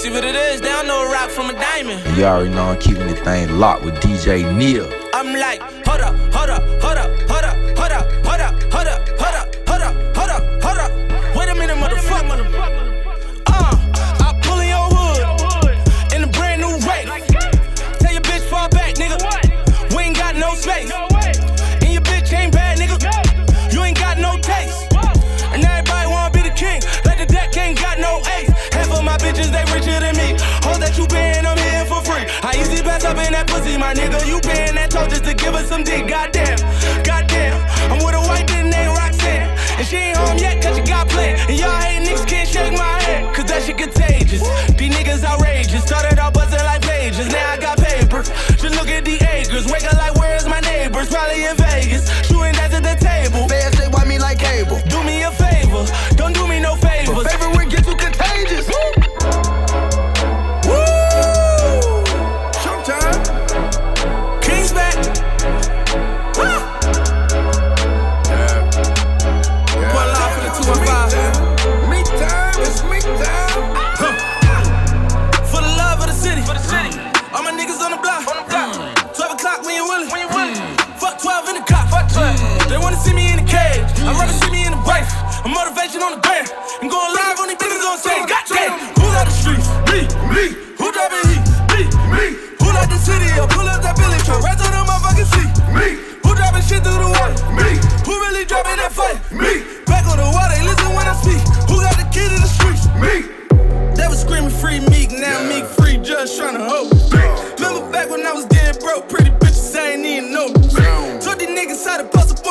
See what it is, they don't know a rock from a diamond. You already know I'm keeping the thing locked with DJ Neil. I'm like, hold up, hold up, hold up, You paying that toll just to give us some dick. Goddamn, goddamn. I'm with a white bitch named Roxanne. And she ain't home yet, cause she got planned. And y'all hate niggas can't shake my hand, cause that shit contagious. These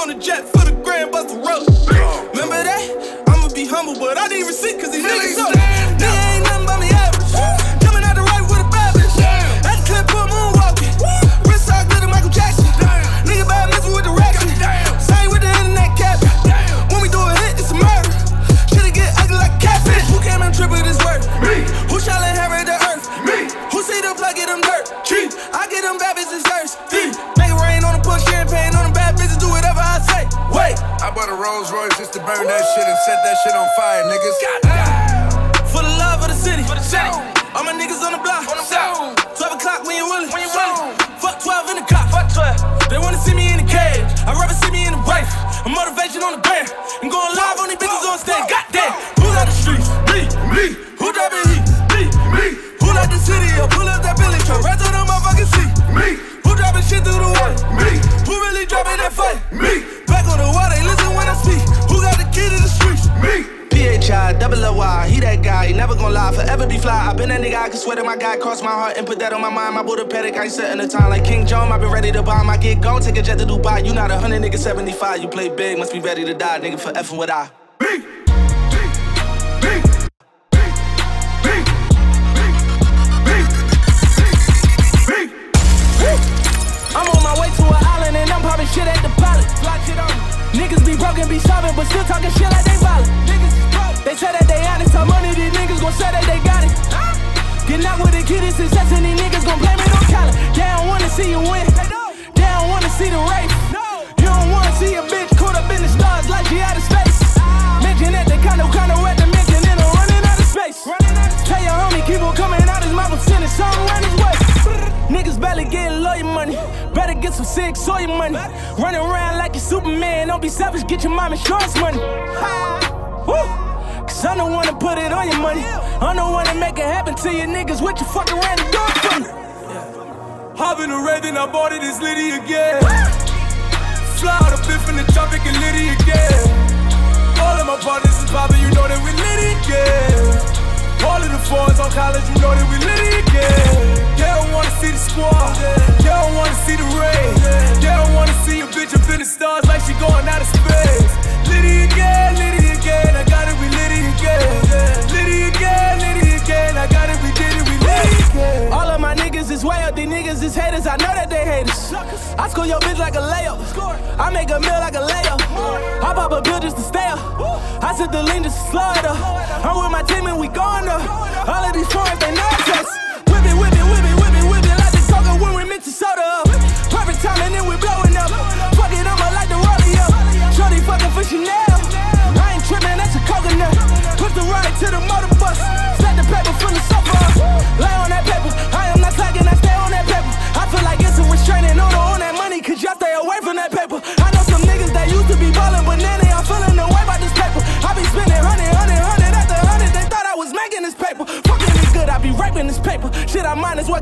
on the jet for the grand bust the road. Remember that? I'ma be humble, but I need receipt cause these niggas so. Shit on fire, niggas. For the love of the city. For the city. All my niggas on the block. On the block. 12 o'clock when you willing. When you willing. Fuck 12 in the cop. Fuck 12. They wanna see me in the cage. I'd rather see me in the wife. A motivation on the band. I'm going live on these bitches on stage. Goddamn. Who out the streets? Me. Me. Who driving heat? Me. Me. Who like the city? Or pull up that Billy been that nigga, I can swear that my guy crossed my heart and put that on my mind. My Buddha pedic, I ain't setting the time like King John. I been ready to buy my gig, gon' take a jet to Dubai. You not a hundred nigga, 75. You play big, must be ready to die, nigga, for effing with I. I'm on my way to an island and I'm popping shit at the pilot. Niggas be broken, be starving, but still talking shit like they violent. They say that they honest, how money these niggas gon' say that they got Get out with the kid is success and these niggas gon' blame it on talent. They don't wanna see you win. They don't wanna see the race. You don't wanna see a bitch caught up in the stars like she out of space. Mention that they kinda kinda at the mention and I'm running out of space. Tell your homie keep on coming out his mouth and sending something around his way. Niggas barely getting lawyer money. Better get some sick soy money. Running around like you Superman. Don't be selfish, get your mom insurance money. Woo! Cause I don't wanna put it on your money. I don't wanna make it happen to you niggas. What you fucking ran the door for me? Hop in the red, then I bought it, it's Liddy again. Fly out a bit from the tropic and Liddy again. All of my partners is poppin', you know that we Liddy again. All of the fours on college, you know that we Liddy again. They don't wanna see the squad, they don't wanna see the rain. They don't wanna see a bitch up in the stars like she going out of space. Again, Liddy again, I got it, we Liddy Liddy again, Liddy again, I got it, we did it, we Liddy again. All of my niggas is way up, these niggas is haters. I know that they haters. I score your bitch like a layup. I make a meal like a layup. I pop a bill just to stay up. I said the lean just to up. I'm with my team and we going up. All of these foreigns, they know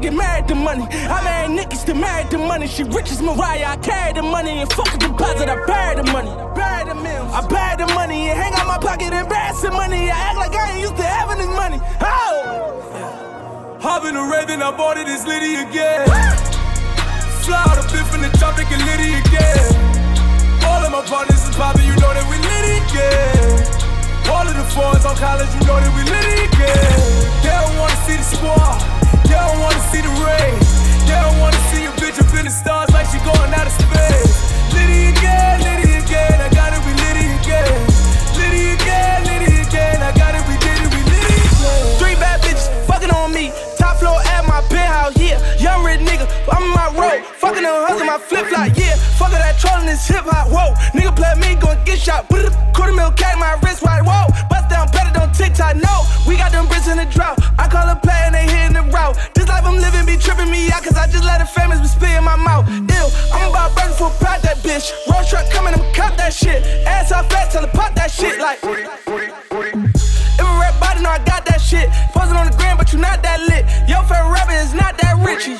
married to money. I married niggas to married to money. She rich as Mariah, I carry the money. And fuck a deposit, I bury the money. Bury the mills. I bury the money and hang out my pocket, embarrassing money. I act like I ain't used to having this money. Oh! Hop in the Raven, I bought it, it's Liddy again. Fly out a bit in the tropic and Liddy again. All of my partners is poppin', you know that we Liddy again. All of the fours on college, you know that we lit again. They don't wanna see the squad, they don't wanna see the rain. They don't wanna see a bitch up in the stars like she going out of space. Litty again, Litty again, I got it, we Litty again. Litty again, Litty again, I got it, we did we Litty again. Three bad bitches fucking on me. Top floor at my penthouse, yeah. Young rich nigga, I'm in my road. Fucking on hustle, my flip flop, yeah. Fuck that trolling this hip hop, whoa. Nigga play me, gon' get shot. Quarter mil cat, my wrist wide, whoa. Bust down, better don't TikTok, no. We got them bricks in the drought. I call a play and they hitting I'm living be tripping me out, cause I just let the famous be spitting my mouth. Ew, I'm about burning for pride that bitch. Road truck coming, I'm cop that shit. Ass off fat, tell her pop that shit like. If a rap body, know I got that shit. Posing on the gram, but you not that lit. Your favorite rapper is not that Richie.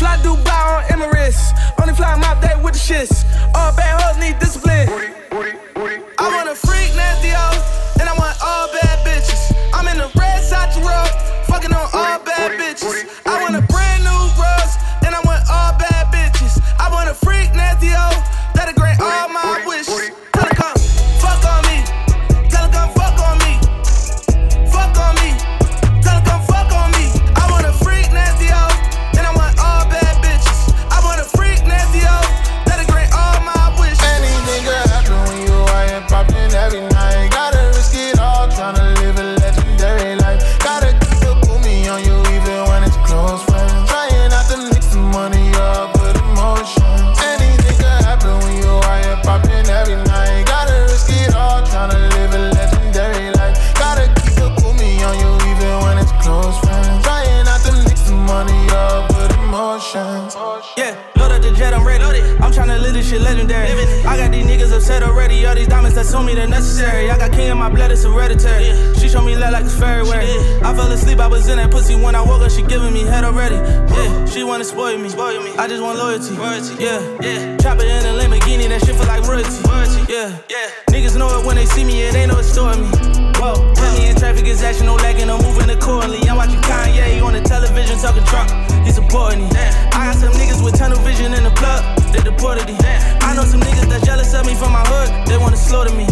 Fly Dubai on Emirates. Only fly my day with the shits. Tryna live this shit legendary. I got these niggas upset already. All these diamonds that me they're necessary. I got king in my blood, it's hereditary. She showed me love like it's February. I fell asleep, I was in that pussy when I woke up. She giving me head already. Yeah, she wanna spoil me. Spoil me. I just want loyalty. Yeah, yeah. Chopper in a Lamborghini, that shit feel like royalty. Yeah, yeah. Niggas know it when they see me, it ain't no store me. Whoa, put me in traffic, it's action, no lagging, I'm moving accordingly. I'm watching Kanye on the television talking Trump. He supporting me. I got some niggas with tunnel vision in the plug, they deported me. I know some niggas that jealous of me from my hood, they wanna slaughter me.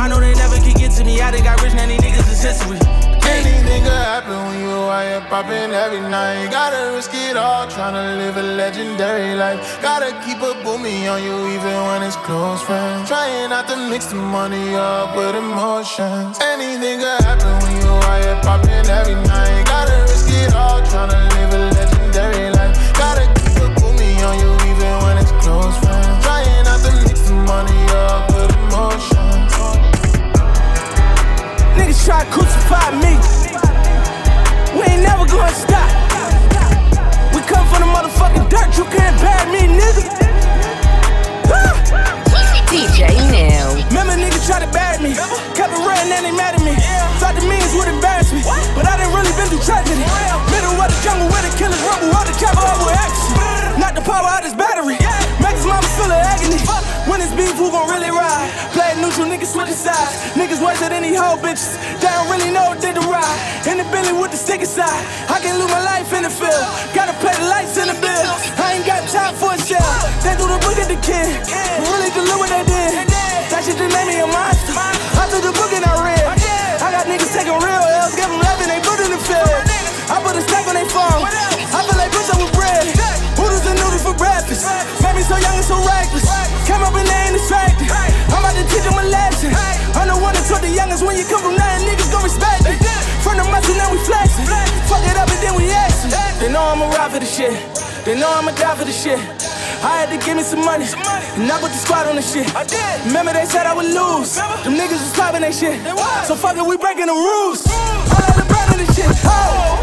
I know they never could get to me, I done got rich, now these niggas is history. Any could happen when you out here poppin' every night. Gotta risk it all, tryna live a legendary life. Gotta keep a boomy on you even when it's close friends. Trying not to mix the money up with emotions. Anything could happen when you out here poppin' every night. Gotta risk it all, tryna live a legendary life. Gotta keep a boomy on you even when it's close friends. Trying not to mix the money up with emotions. Niggas try to crucify me. We ain't never gonna stop. We come from the motherfucking dirt, you can't bury me, nigga. Ah! DJ Neil. Remember niggas try to bury me. Kept it real and they mad at me. Thought the means would embarrass me. But I didn't really been through tragedy. Middle of the jungle where the killers rumble. All the chopper with action. Not the power out this battery. Makes mama feel the agony. When it's beef, who gon' really ride? Play neutral, niggas switch sides. Niggas worse than any hoe bitches. They don't really know what they to ride. In the Bentley with the stick side. I can lose my life in the field. Gotta pay the lights in the bill. I ain't got time for a shell. They do the book at the kid. Really look what they did. For the shit. They know I'ma die for the shit. I had to give me some money, some money. and I put the squad on the shit. I did. Remember they said I would lose. Them niggas was popping that shit. So fuck it, we breaking the rules. All out the bread in this shit. Oh.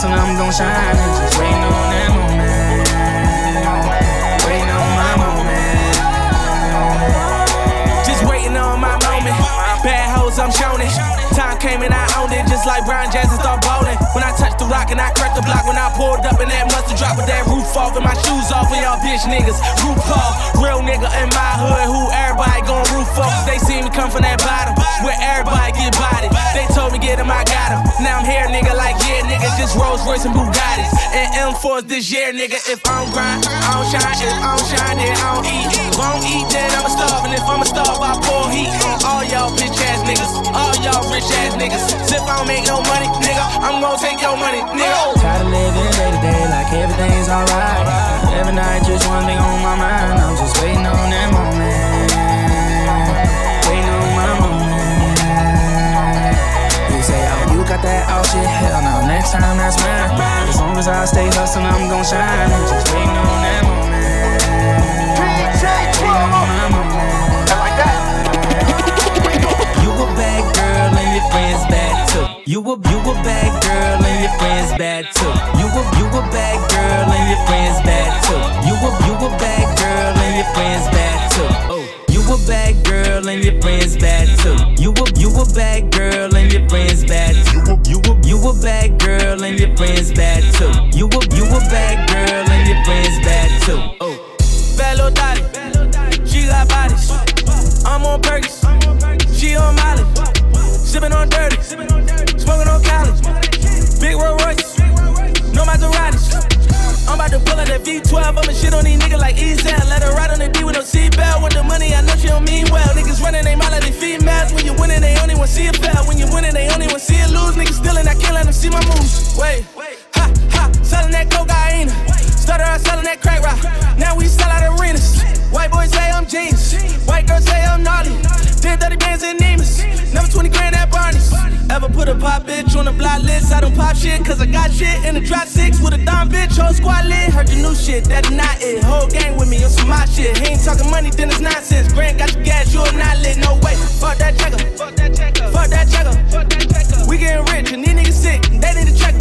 Hustling, I'm gon' shine. Just waiting on that moment. Waiting on my moment. Just waiting on my moment. Bad hoes, I'm showing it. Time came and I owned it, like Brian Jackson start bowling. When I touched the rock and I cracked the block, when I pulled up and that mustard drop with that roof off and my shoes off, and y'all bitch niggas. Off, real nigga in my hood, who everybody gon' roof off. They see me come from that bottom, where everybody get body. They told me get him, I got him. Now I'm here, nigga, like yeah, nigga, just Rolls Royce and Bugattis. And M4s this year, nigga. If I don't grind, I don't shine. If I don't shine, then I don't eat. Don't eat, then I'ma starve. And if I'ma starve, I pour heat on all y'all bitch ass niggas, all y'all rich ass niggas. If make no money, nigga, I'm gon' take your money, nigga. Try to live in day to day like everything's alright. Every night, just one thing on my mind. I'm just waiting on that moment. Waiting on my moment. You say, oh, you got that all shit. Hell no, next time that's mine. As long as I stay hustling, I'm gon' shine. I'm just waiting on that moment. Waiting on my moment. You a bad girl and your friends bad. You a you a bad girl and your friends bad too. You a you a bad girl and your friends bad too. You a you a bad girl and your friends bad too. Oh. You a bad girl and your friends bad too. You a you a bad girl and your friends bad too. You a you a bad girl and your friends bad too. You a you a bad girl and your friends bad too. Oh. Little Dottie, she got bodies. I'm on Perkins, she on Molly. About to pull out that V12, I'ma shit on these niggas like Ezel. Let her ride on the D with no seatbelt. With the money, I know she don't mean well. Niggas running they mouth like they females. When you winning, they only wanna see it fail. When you winning, they only wanna see it lose. Niggas stealing, I can't let them see my moves. Wait, ha, ha, selling that cocaine. Started out selling that crack rock. Now we sell out arenas. White boys say I'm genius. White girls say I'm naughty. Did 30 bands in Neiman's. Never 20 grand at Barney's. Ever put a pop bitch on the block list? I don't pop shit, cause I got shit in the drop six with a dumb bitch. Whole squad lit. Heard the new shit, that is not it. Whole gang with me on some my shit. He ain't talking money, then it's nonsense. Grant got the gas, you're not lit. No way. Fuck that checker. Fuck that checker. Fuck that checker. Fuck. We getting rich and these niggas sick. They need a checker.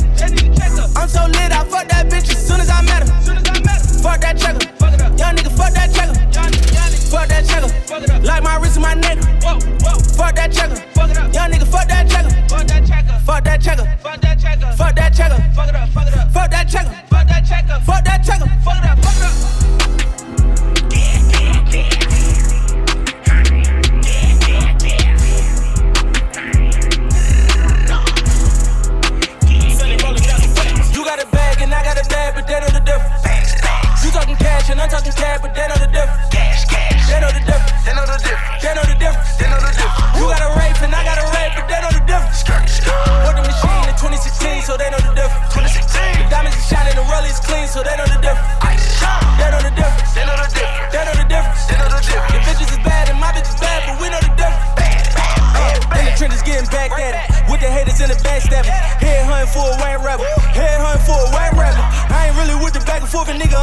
I'm so lit, I fuck that bitch as soon as I met her. Fuck that checker. Young nigga, fuck that checker. Fuck that checker. Like my wrist and my neck. Fuck that checker. Fuck that checker. Fuck that checker. Fuck that checker. Fuck that checker. Fuck that checker.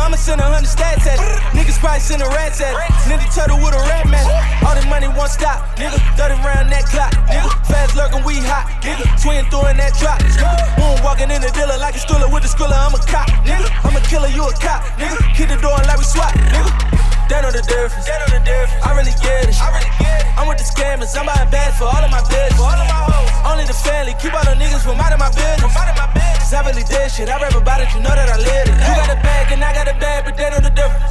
I'ma send a hundred stats at it. Niggas probably sending rats at it. Nigga turtle with a rat man. All the money won't stop. Nigga, 30 round that clock. Nigga, fast lurking, we hot. Nigga, twin throwing that drop. Nigga, boom, walking in the dealer like a stroller with the stroller. I'm a cop. Nigga, I'm a killer, you a cop. Nigga, Hit the door like we swap. Nigga, they know the difference. Know the difference. I really get it. I really get it. I'm with the scammers. I'm buying bags for all of my business. For all of my hoes. Only the family. Keep all the niggas from out of my business. From out of my business. Cause I really did shit. I rap about it. You know that I live it. You got a bag and I got a bag, but they know the difference.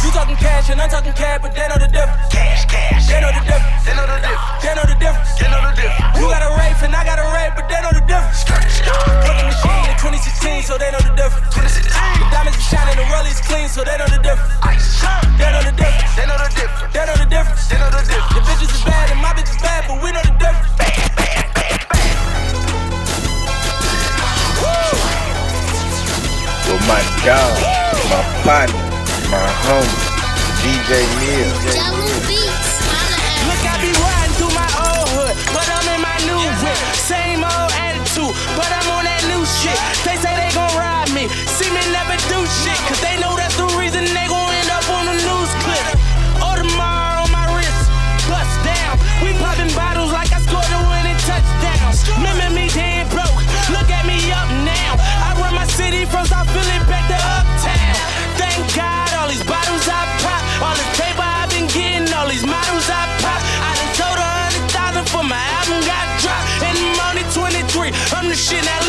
You talking cash and I'm talking cash, but they know the difference. Cash, cash. They know the difference. They know the difference. They know the difference. They know the difference. You got a rape and I got a rape, but they know the difference. The machine in 2016, so they know the difference. 2016. The diamonds are shining, the rollies clean, so they know the difference. They know the difference. They know the difference. They know the difference. They know the difference. The bitches is bad and my bitch is bad, but we know the difference. With my dog, my partner, my homie, DJ Neil. Look, I be riding through my old hood, but I'm in my new whip. Same old attitude, but I'm on that new shit. They say they gon' ride me, see me never do shit, cause they know that's the reason they gon' end up on the news clip. Oh, Audemars on my wrist, bust down. We popping bottles like I scored a winning touchdown. Remember me dead broke, look at me up now. I feel it back to uptown. Thank God, all these bottles I pop, all this paper I've been getting, all these models I pop. I done told a hundred thousand for my album got dropped, and I'm only 23. I'm the shit, now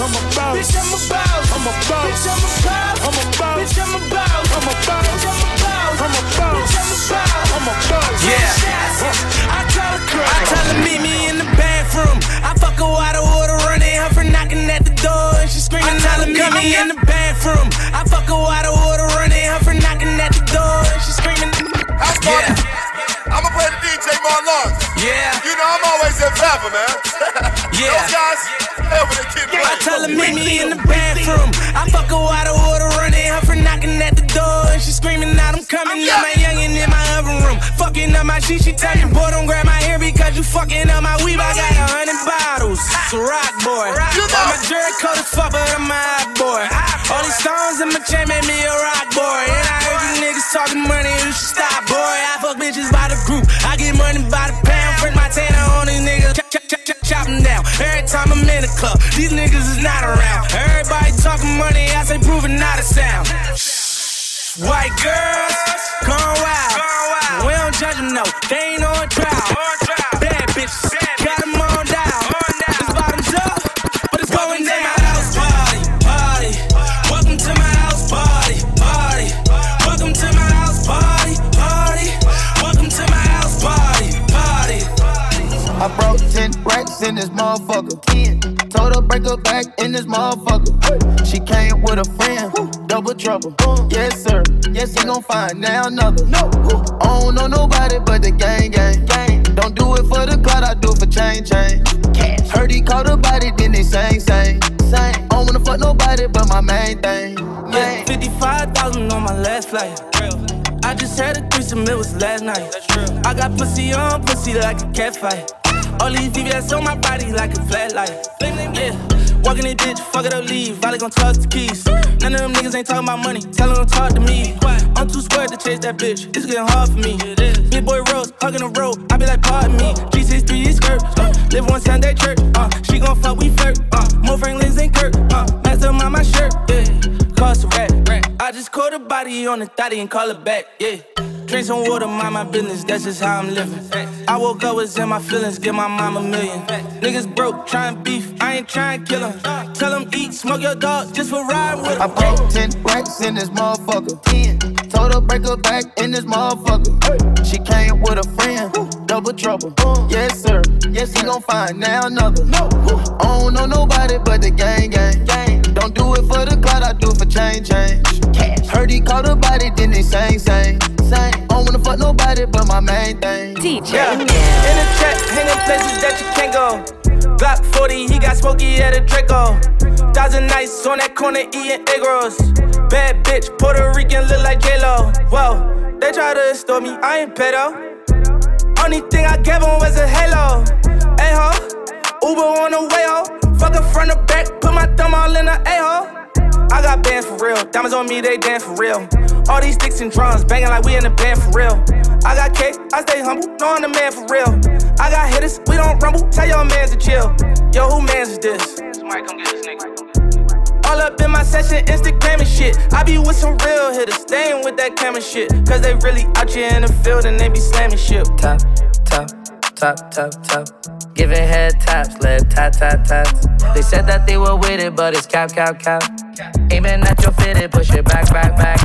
I'm a boss. Bitch, I'm a boss. I'm a boss. Bitch, I'm a boss. I'm a boss. Bitch, I'm a boss. I'm a boss. Bitch, I'm a boss. I'm a boss. Bitch, I'm a. I'm a. Yeah. I tell her, I tell her meet me in the bathroom. I fuck her while the water running, her for knocking at the door and she screaming. I tell her meet me in the bathroom. I fuck her while the water running, her for knocking at the door and she screaming. I'ma DJ Marlon. Yeah, You know I'm always in favor, man. yeah. Those guys, hell with the kid I play. tell her meet me in the bathroom. I fuck her the water fucking up my shit. She tell me, boy, don't grab my hair because you fucking up my weave. I got a hundred bottles, it's a rock boy. You know. I'm a jerk coat as fuck, but I'm a hot boy. All these stones in my chain made me a rock boy. And I heard you niggas talking money, you should stop, boy. I fuck bitches by the group, I get money by the pound. Print my tanner on these niggas, chop, chop, chop, chop, chop 'em down. Every time I'm in the club, these niggas is not around. Everybody talking money, I say proving not a sound. White girls, gone wild. We don't judge them, no, they ain't on trial. Racks in this motherfucker. 10. Told her break her back in this motherfucker. She came with a friend, double trouble. Yes, sir. Yes, he gon' find now another. No. I don't know nobody but the gang, gang, gang. Don't do it for the clout, I do it for change, change. Heard he caught a body, then they sang, sang, sang. I don't wanna fuck nobody but my main thing. Yeah, Main. 55,000 on my last flight. I just had a threesome, it was last night. I got pussy on pussy like a cat fight. All these VVS on my body like a flat light. Yeah, walking in bitch, fuck it up, leave. Valley gon' toss the keys. None of them niggas ain't talking about money, tell them talk to me. I'm too squared to chase that bitch, it's getting hard for me. Big boy Rose, hugging the road, I be like, pardon me. G63 skirt, uh, live one Sunday church, uh, she gon' fuck, we flirt, uh, more Franklin's and Kirk, uh, mastermind my shirt, yeah, cost a rat. I just caught a body on the thotty and call it back, yeah. Drink some water, mind my business, that's just how I'm living. I woke up, was in my feelings, give my mom a million. Niggas broke, tryin' beef, I ain't tryin' kill him. Tell him eat, smoke your dog, just for riding with I broke 10 racks in this motherfucker. 10. Told her break her back in this motherfucker. She came with a friend, double trouble. Yes, sir. Yes, he gon' find now another. No. I don't know nobody but the gang, gang, gang. Don't do it for the clout, I do it for change, change. Cash. Heard he caught a body, then they sang, sang, sang. I don't wanna fuck nobody but my main thing. DJ Yeah, in the trap, hanging places that you can't go. Glock 40, he got smoky at a Draco. Thousand nights on that corner eating egg rolls. Bad bitch, Puerto Rican look like J-Lo. Whoa, they try to extort me, I ain't pedo. Only thing I gave him was a halo. Hey ho, Uber on the way ho. Fuck her front to back, put my thumb all in the a ho. I got bands for real, diamonds on me, they dance for real. All these sticks and drums, banging like we in the band for real. I got cake, I stay humble, know I'm the man for real. I got hitters, we don't rumble, tell your mans to chill. Yo, who mans is this? Somebody come get this nigga. All up in my session, Instagram and shit. I be with some real hitters, staying with that camera shit. Cause they really out here in the field and they be slamming shit. top, top, top, top, top. Giving head taps, lip tap, tap, taps. They said that they were with it, but it's cap, cap, cap. Aiming at your fitted, push it back, back, back.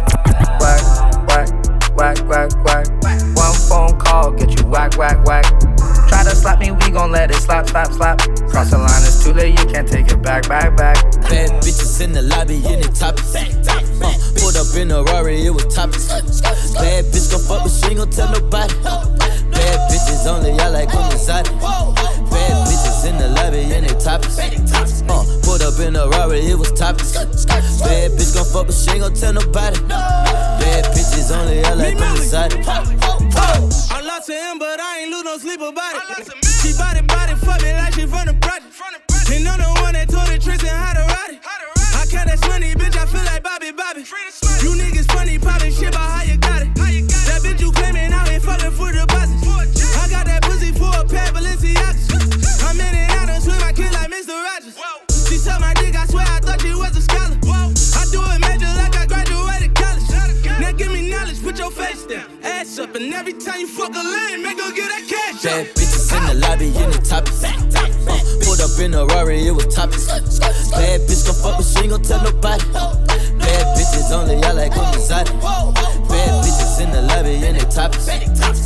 Whack, whack, whack, whack, whack. One phone call, get you whack, whack, whack. Try to slap me, we gon' let it slap, slap, slap. Cross the line, it's too late, you can't take it back, back, back. Bad bitches in the lobby in the top. Uh, pulled up in a Rari, it was top. Bad bitch gon' fuck, but she ain't gon' tell nobody. Bad bitches only, y'all like I'm exotic. Bad bitches in the lobby and they topless. Uh, pulled up in a Rari, it was topless. Bad bitch gon' fuck, but she ain't gon' tell nobody. Bad bitches only I like I'm exotic. I lost to him, but I ain't lose no sleep about it. She body body fuck me like she from the project. And I'm the one that told the tricks and how to ride it. I count that money, bitch, I feel like Bobby Bobby. You niggas ass up, and every time you fuck a lane, make her get that cash. Bad bitches in the lobby in the topless. Uh, pulled up in a Rari, it was topless. Bad bitch gon' fuck, but she ain't gon' tell nobody. Bad bitches only I like I'm exotic. Bad bitches in the lobby and they topless.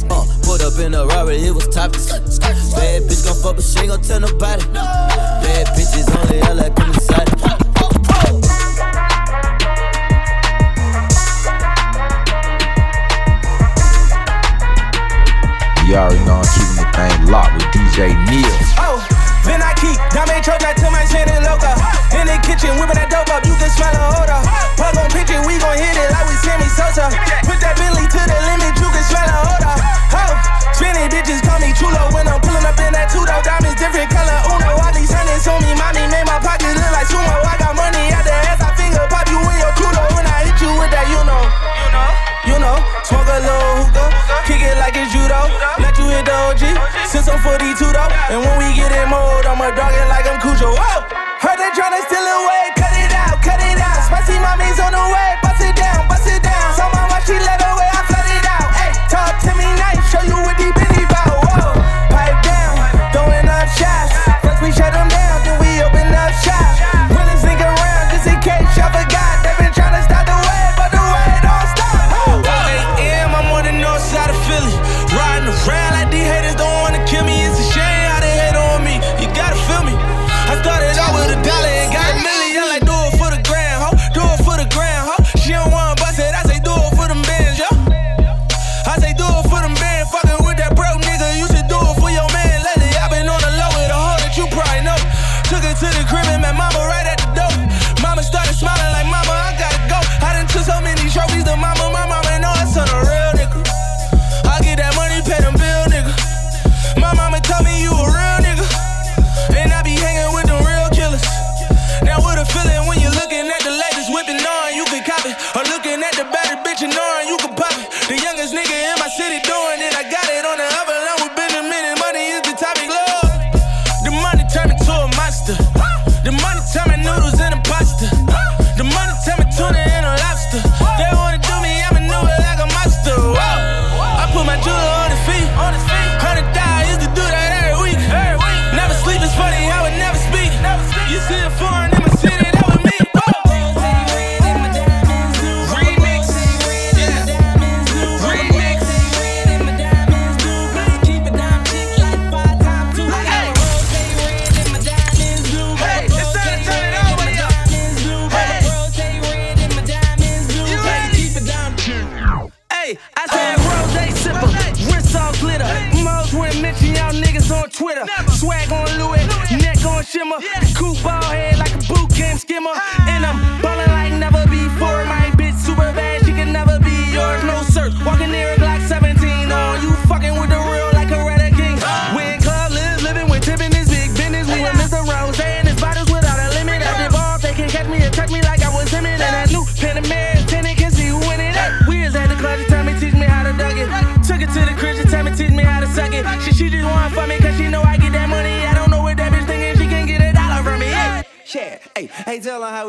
Uh, pulled up in a Rari, it was topless. Bad bitch gon' fuck, but she ain't gon' tell nobody. Bad bitches only I like I'm exotic. DJ Neil. Oh, then I keep Dame Troja to my Santa Loca. In the kitchen, whipping that dope up, you can smell the odor. Plug on pitch it, we gon' hit it like we Sammy Sosa. Put that Bentley to the limit, you can smell the odor. Oh, spinning bitches call me chulo when I'm pulling up in that two though. Diamonds different color, uno. All these hundreds on me, mommy made my pocket look like sumo. I got money out the ass, I finger pop you in your kudo when I hit you with that, you know. You know. You know, smoke a little hookah, kick it like it's judo. Hit the OG, since I'm 42 though. And when we get in mode, I'ma dog it like I'm Cujo. Oh, heard they tryna steal away, knowing you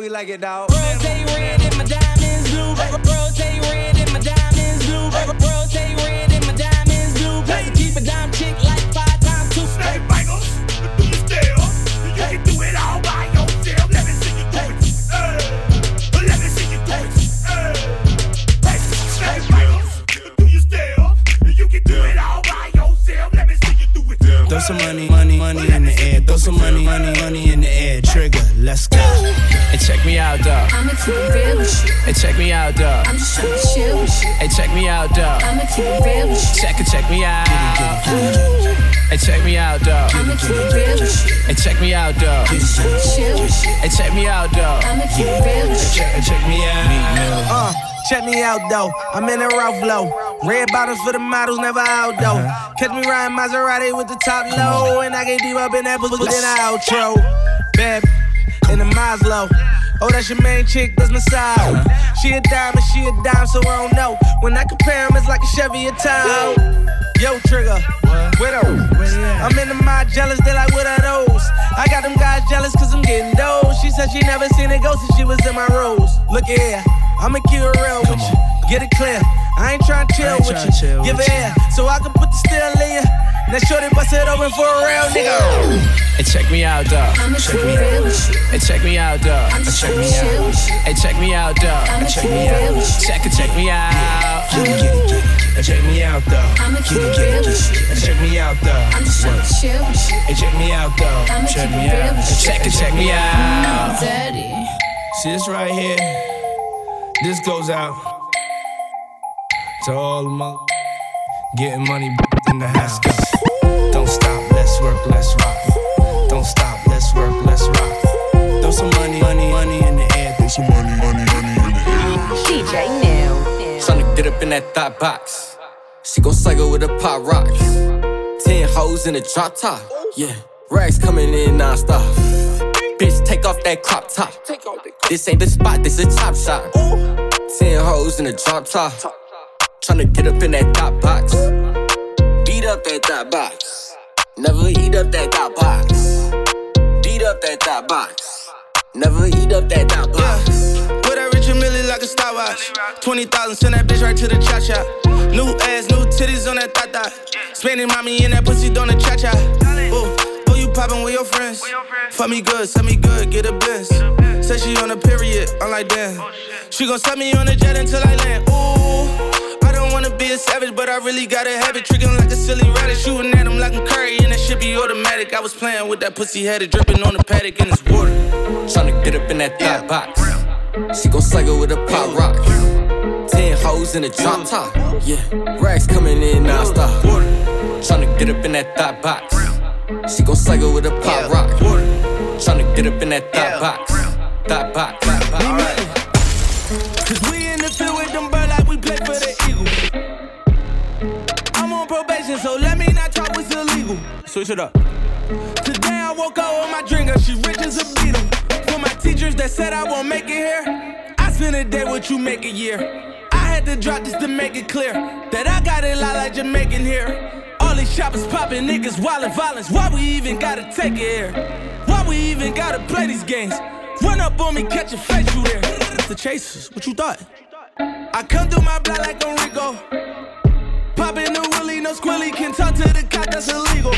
we like it, dog. Rose red in my diamonds blue. Rose red in my diamonds blue. Rose red in my diamonds blue. Plus to keep a dime chick like five times two. Snake bangers, do you still? You can do it all by yourself. Let me see you do it. Uh, let me see you do it. Hey, snake bangers, do you still? You can do it all by yourself. Let me see you do it. Throw some money, money, money in the air. Throw some money, money, money in the air. Trigger, let's go. Hey, check me out, dog. I'ma keep it real with you. Hey, check me out, dog. I'm just tryna chill with you. Hey, check me out, dog. I'ma keep it real with you. Check it, check me out. Hey, check me out, dog. I'ma keep it real with you. Hey, check me out, dog. Chill with you. Hey, check me out, dog. I'ma keep it real with you. Check, and check me out. Uh, check me out though. I'm in a Ralph low. Red bottoms for the models, never out though. Catch me riding Maserati with the top low, and I get deep up in that pussy in the outro. Bad in the Maslow. Oh, that's your main chick, that's my side. She a diamond, she a dime, so I don't know. When I compare 'em, it's like a Chevy or Tahoe. Yo, Trigger, widow. I'm in the mind jealous, they like, what are those? I got them guys jealous cause I'm getting those. She said she never seen a ghost since she was in my rose. Look at here, I'ma keep it real with you. Get it clear, I ain't tryna chill ain't with you. chill Give with it air, so I can put the steel in you. Now shorty bust it open for a real nigga. Hey, check me out, dog. I'ma Check keep me out. with you. Hey, check me out, dog. I'm just Check me out. with. Hey, check me out, dog. I'ma Check keep me out. Check it, check me out. Get it, get it, get it. Hey, check me out, dog. I'ma keep it real with check me out, dog. I'm just tryna chill with. Hey, check me out, dog. I'ma Check keep me out. with. Check it, check me out. Daddy. See this right here? This goes out to all the mother getting money in the house. Don't stop, let's work, let's rock. Don't stop, let's work, let's rock. Throw some money, money, money in the air. Throw some money, money, money in the air. DJ Neil. Tryna get up in that thought box. She gon' cycle with a pop rocks. Ten hoes in a drop top. Yeah, rags coming in non-stop. Bitch, take off that crop top. This ain't the spot, this a top shot. Ten hoes in a drop top. Tryna get up in that thought box. Beat up that thought box. Never eat up that thought box. Beat up that thought box. Never eat up that thought box. Yeah. With that Richard Mille like a stopwatch. 20,000, send that bitch right to the cha cha. New ass, new titties on that thot thot. Spending mommy in that pussy doing the cha cha. Ooh, oh, you poppin' with your friends. Fuck me good, send me good, get a Benz. Say she on a period, I'm like, damn. She gon' set me on a jet until I land. Ooh, I don't wanna be a savage, but I really gotta have it. Trickin' like a silly rabbit, shooting at him like I'm Curry, and that shit be automatic. I was playing with that pussy headed, dripping on the paddock in this water. Tryna get up in that thought box. She gon' cycle with a pop rock. Ten hoes in a drop top. Yeah, rags coming in non-stop. Tryna get up in that thought box. She gon' cycle with a pop rock. Tryna get up in that thought box. Thought box. Thought box. Cause we in the field with them probation, so let me not talk what's illegal. Switch it up. Today I woke up with my drinker, she rich as a beetle. For my teachers that said I won't make it here, I spend a day what you make a year. I had to drop this to make it clear that I got it lot like Jamaican here. All these shoppers popping, niggas wildin' violence. Why we even gotta take it here? Why we even gotta play these games? Run up on me, catch a face, you there. The chasers, what you thought? I come through my block like I'm no squilly, can talk to the cop, that's illegal.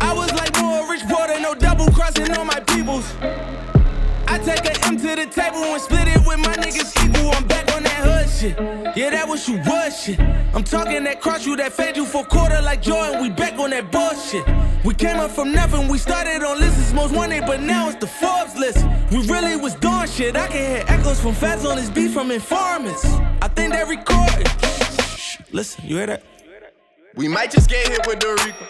I was like more rich brother, no double crossing on my peoples. I take a M to the table and split it with my niggas equal. I'm back on that hood shit. Yeah, that was you was shit. I'm talking that cross you, that fade you for quarter like Jordan. We back on that bullshit. We came up from nothing. We started on lists most wanted, but now it's the Forbes list. We really was doing shit. I can hear echoes from fans on this beat from informants. I think they recorded. Listen, you hear that? We might just get hit with the Rico.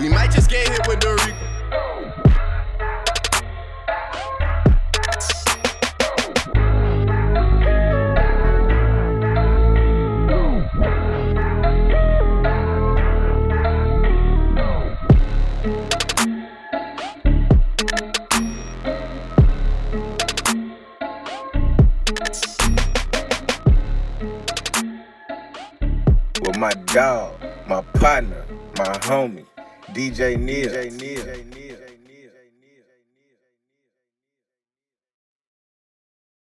We might just get hit with the my dog, my partner, my homie, DJ Neil. DJ Neil.